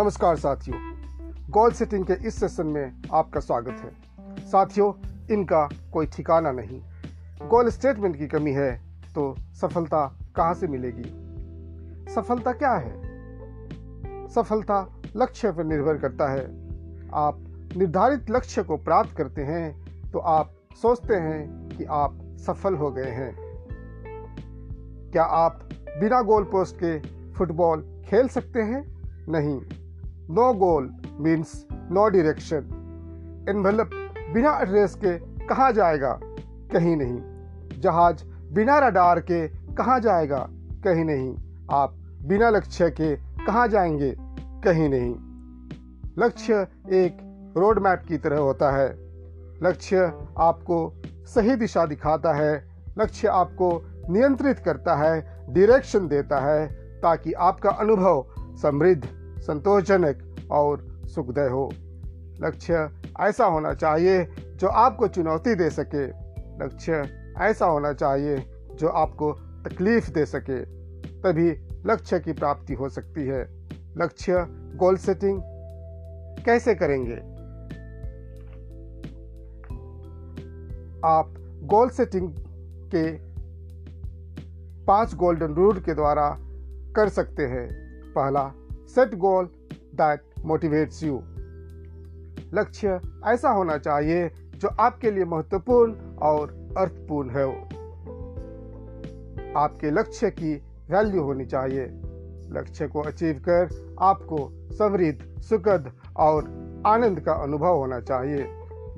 नमस्कार साथियों। Goal setting के इस सेशन में आपका स्वागत है। साथियों, इनका कोई ठिकाना नहीं। गोल स्टेटमेंट की कमी है तो सफलता कहाँ से मिलेगी? सफलता क्या है? सफलता लक्ष्य पर निर्भर करता है। आप निर्धारित लक्ष्य को प्राप्त करते हैं तो आप सोचते हैं कि आप सफल हो गए हैं। क्या आप बिना गोल पोस्ट के फुटबॉल खेल सकते हैं? नहीं। No goal means no direction envelope बिना एड्रेस के कहाँ जाएगा? कहीं नहीं। जहाज़ बिना रडार के कहाँ जाएगा? कहीं नहीं। आप बिना लक्ष्य के कहाँ जाएँगे? कहीं नहीं। लक्ष्य एक रोड मैप की तरह होता है। लक्ष्य आपको सही दिशा दिखाता है। लक्ष्य आपको नियंत्रित करता है डायरेक्शन देता है, ताकि आपका अनुभव समृद्ध, संतोषजनक और सुखदय हो। लक्ष्य ऐसा होना चाहिए जो आपको चुनौती दे सके। लक्ष्य ऐसा होना चाहिए जो आपको तकलीफ़ दे सके। तभी लक्ष्य की प्राप्ति हो सकती है। लक्ष्य गोल सेटिंग कैसे करेंगे? आप गोल सेटिंग के पाँच गोल्डन रूल के द्वारा कर सकते हैं। पहला set goal that motivates you लक्ष्य ऐसा होना चाहिए जो आपके लिए महत्वपूर्ण और अर्थपूर्ण है। आपके लक्ष्य की वैल्यू होनी चाहिए। लक्ष्य को अचीव कर आपको समृद्ध, सुखद और आनंद का अनुभव होना चाहिए।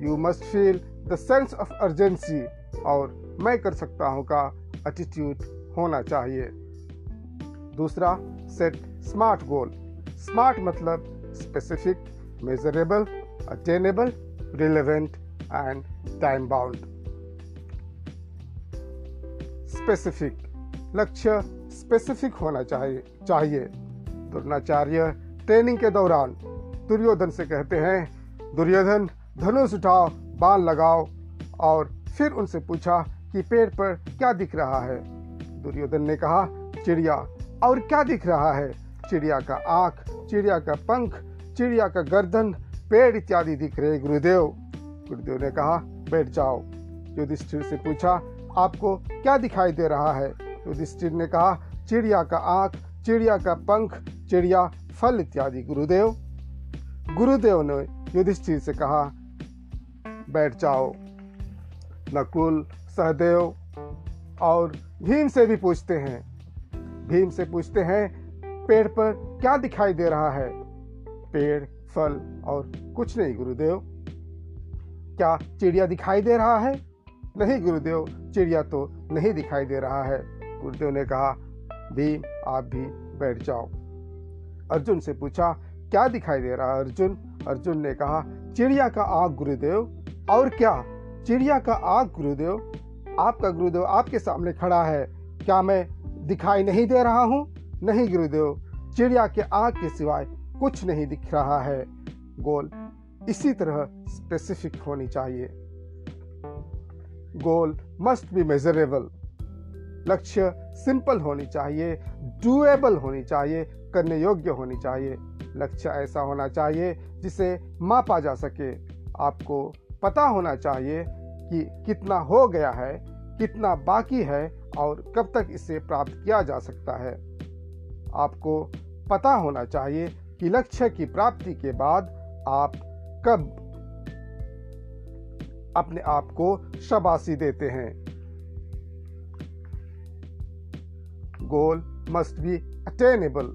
You must feel the sense of urgency और मैं कर सकता हूँ का एटीट्यूड होना चाहिए। दूसरा सेट स्मार्ट गोल स्मार्ट मतलब specific measurable attainable relevant and time bound specific लक्ष्य स्पेसिफिक होना चाहिए चाहिए। द्रोणाचार्य ट्रेनिंग के दौरान दुर्योधन से कहते हैं, दुर्योधन, धनुष उठाओ बाल लगाओ। और फिर उनसे पूछा कि पेड़ पर क्या दिख रहा है। दुर्योधन ने कहा, चिड़िया, और क्या दिख रहा है? चिड़िया का आँख, चिड़िया का पंख, चिड़िया का गर्दन, पेड़ इत्यादि दिख रहे गुरुदेव। गुरुदेव ने कहा, बैठ जाओ। युधिष्ठिर से पूछा, आपको क्या दिखाई दे रहा है? युधिष्ठिर ने कहा, चिड़िया का आँख, चिड़िया का पंख, चिड़िया, फल इत्यादि, गुरुदेव। गुरुदेव ने युधिष्ठिर से कहा, बैठ जाओ। नकुल, सहदेव और भीम से भी पूछते हैं। भीम से पूछते हैं पेड़ पर क्या दिखाई दे रहा है? पेड़, फल और कुछ नहीं, गुरुदेव। क्या चिड़िया दिखाई दे रहा है? नहीं, गुरुदेव, चिड़िया तो नहीं दिखाई दे रहा है। गुरुदेव ने कहा, भीम, आप भी बैठ जाओ। अर्जुन से पूछा, क्या दिखाई दे रहा है, अर्जुन? अर्जुन ने कहा, चिड़िया का आग, गुरुदेव। और क्या? चिड़िया का आग, गुरुदेव? आपका गुरुदेव आपके सामने खड़ा है। क्या मैं दिखाई नहीं दे रहा हूँ? नहीं, गुरुदेव। चिड़िया के आग के सिवाय कुछ नहीं दिख रहा है। गोल, इसी तरह स्पेसिफिक होनी चाहिए। गोल मस्ट बी मेजरेबल लक्ष्य सिंपल होनी चाहिए डुएबल होनी चाहिए, करने योग्य होनी चाहिए। लक्ष्य ऐसा होना चाहिए जिसे मापा जा सके। आपको पता होना चाहिए कि कितना हो गया है, कितना बाकी है और कब तक इसे प्राप्त किया जा सकता है। आपको पता होना चाहिए कि लक्ष्य की प्राप्ति के बाद आप कब अपने आप को शबासी देते हैं। गोल मस्ट बी अटेनेबल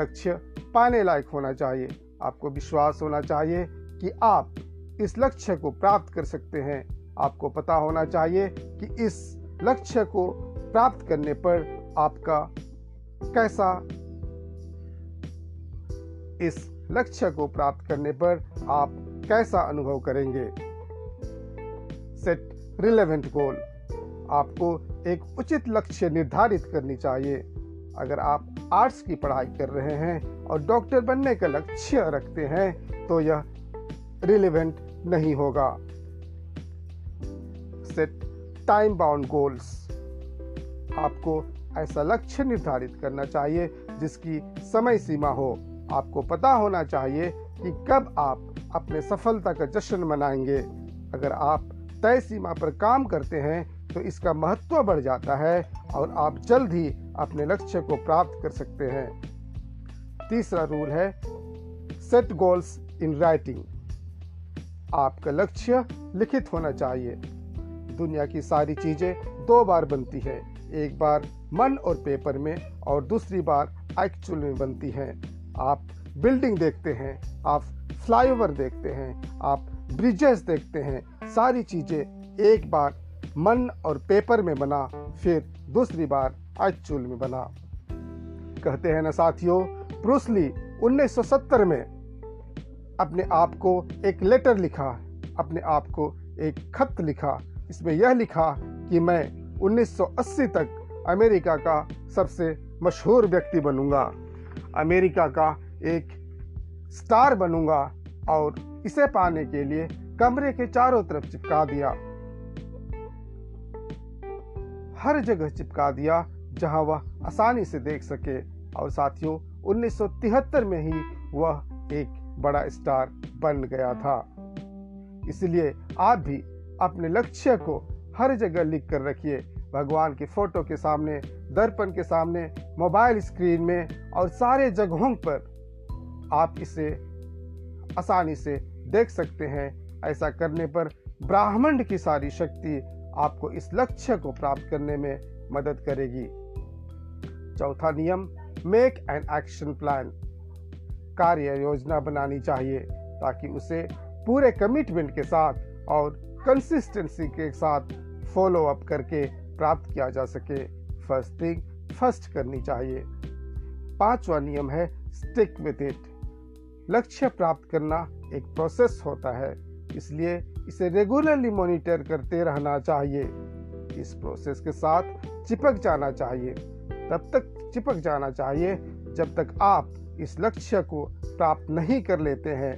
लक्ष्य पाने लायक होना चाहिए। आपको विश्वास होना चाहिए कि आप इस लक्ष्य को प्राप्त कर सकते हैं। आपको पता होना चाहिए कि इस लक्ष्य को प्राप्त करने पर आपका कैसा? इस लक्ष्य को प्राप्त करने पर आप कैसा अनुभव करेंगे? सेट रिलेवेंट गोल आपको एक उचित लक्ष्य निर्धारित करनी चाहिए। अगर आप आर्ट्स की पढ़ाई कर रहे हैं और डॉक्टर बनने का लक्ष्य रखते हैं तो यह रिलेवेंट नहीं होगा। सेट टाइम बाउंड गोल्स आपको ऐसा लक्ष्य निर्धारित करना चाहिए जिसकी समय सीमा हो। आपको पता होना चाहिए कि कब आप अपने सफलता का जश्न मनाएँगे। अगर आप तय सीमा पर काम करते हैं तो इसका महत्व बढ़ जाता है और आप जल्द ही अपने लक्ष्य को प्राप्त कर सकते हैं। तीसरा रूल है सेट गोल्स इन राइटिंग आपका लक्ष्य लिखित होना चाहिए। दुनिया की सारी चीज़ें दो बार बनती है। एक बार मन और पेपर में और दूसरी बार एक्चुअल में बनती हैं। आप बिल्डिंग देखते हैं, आप फ्लाईओवर देखते हैं, आप ब्रिजेस देखते हैं, सारी चीज़ें एक बार मन और पेपर में बना, फिर दूसरी बार एक्चुअल में बना। कहते हैं ना साथियों ब्रूसली 1970 में अपने आप को एक लेटर लिखा, अपने आप को एक खत लिखा। इसमें यह लिखा कि मैं 1980 तक अमेरिका का सबसे मशहूर व्यक्ति बनूँगा। अमेरिका का एक स्टार बनूँगा और इसे पाने के लिए कमरे के चारों तरफ़ चिपका दिया। हर जगह चिपका दिया जहाँ वह आसानी से देख सके और साथियों 1973 में ही वह एक बड़ा स्टार बन गया था। इसलिए आप भी अपने लक्ष्य को हर जगह लिख कर रखिए। भगवान के फ़ोटो के सामने, दर्पण के सामने, मोबाइल स्क्रीन में और सारे जगहों पर आप इसे आसानी से देख सकते हैं। ऐसा करने पर ब्राह्मण की सारी शक्ति आपको इस लक्ष्य को प्राप्त करने में मदद करेगी। चौथा नियम मेक एन एक्शन प्लान कार्य योजना बनानी चाहिए ताकि उसे पूरे कमिटमेंट के साथ और कंसिस्टेंसी के साथ फॉलो अप करके प्राप्त किया जा सके। फ़र्स्ट थिंग फ़र्स्ट करनी चाहिए। पांचवा नियम है स्टिक विथ इट लक्ष्य प्राप्त करना एक प्रोसेस होता है, इसलिए इसे रेगुलरली मॉनिटर करते रहना चाहिए। इस प्रोसेस के साथ चिपक जाना चाहिए। तब तक चिपक जाना चाहिए जब तक आप इस लक्ष्य को प्राप्त नहीं कर लेते हैं।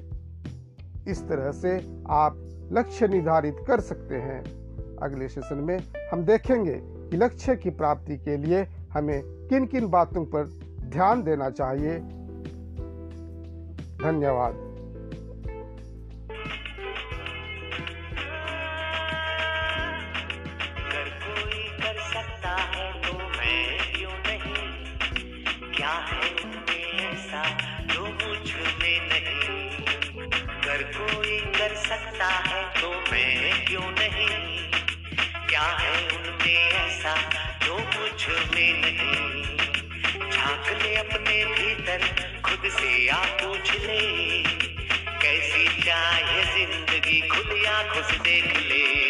इस तरह से आप लक्ष्य निर्धारित कर सकते हैं। अगले सेशन में हम देखेंगे कि लक्ष्य की प्राप्ति के लिए हमें किन किन बातों पर ध्यान देना चाहिए। धन्यवाद। क्यों नहीं? क्या है उनमें ऐसा जो मुझमें नहीं? झाँक ले अपने भीतर खुद से आ पूछ ले। कैसी चाहे ज़िंदगी खुद आँखों से देख ले?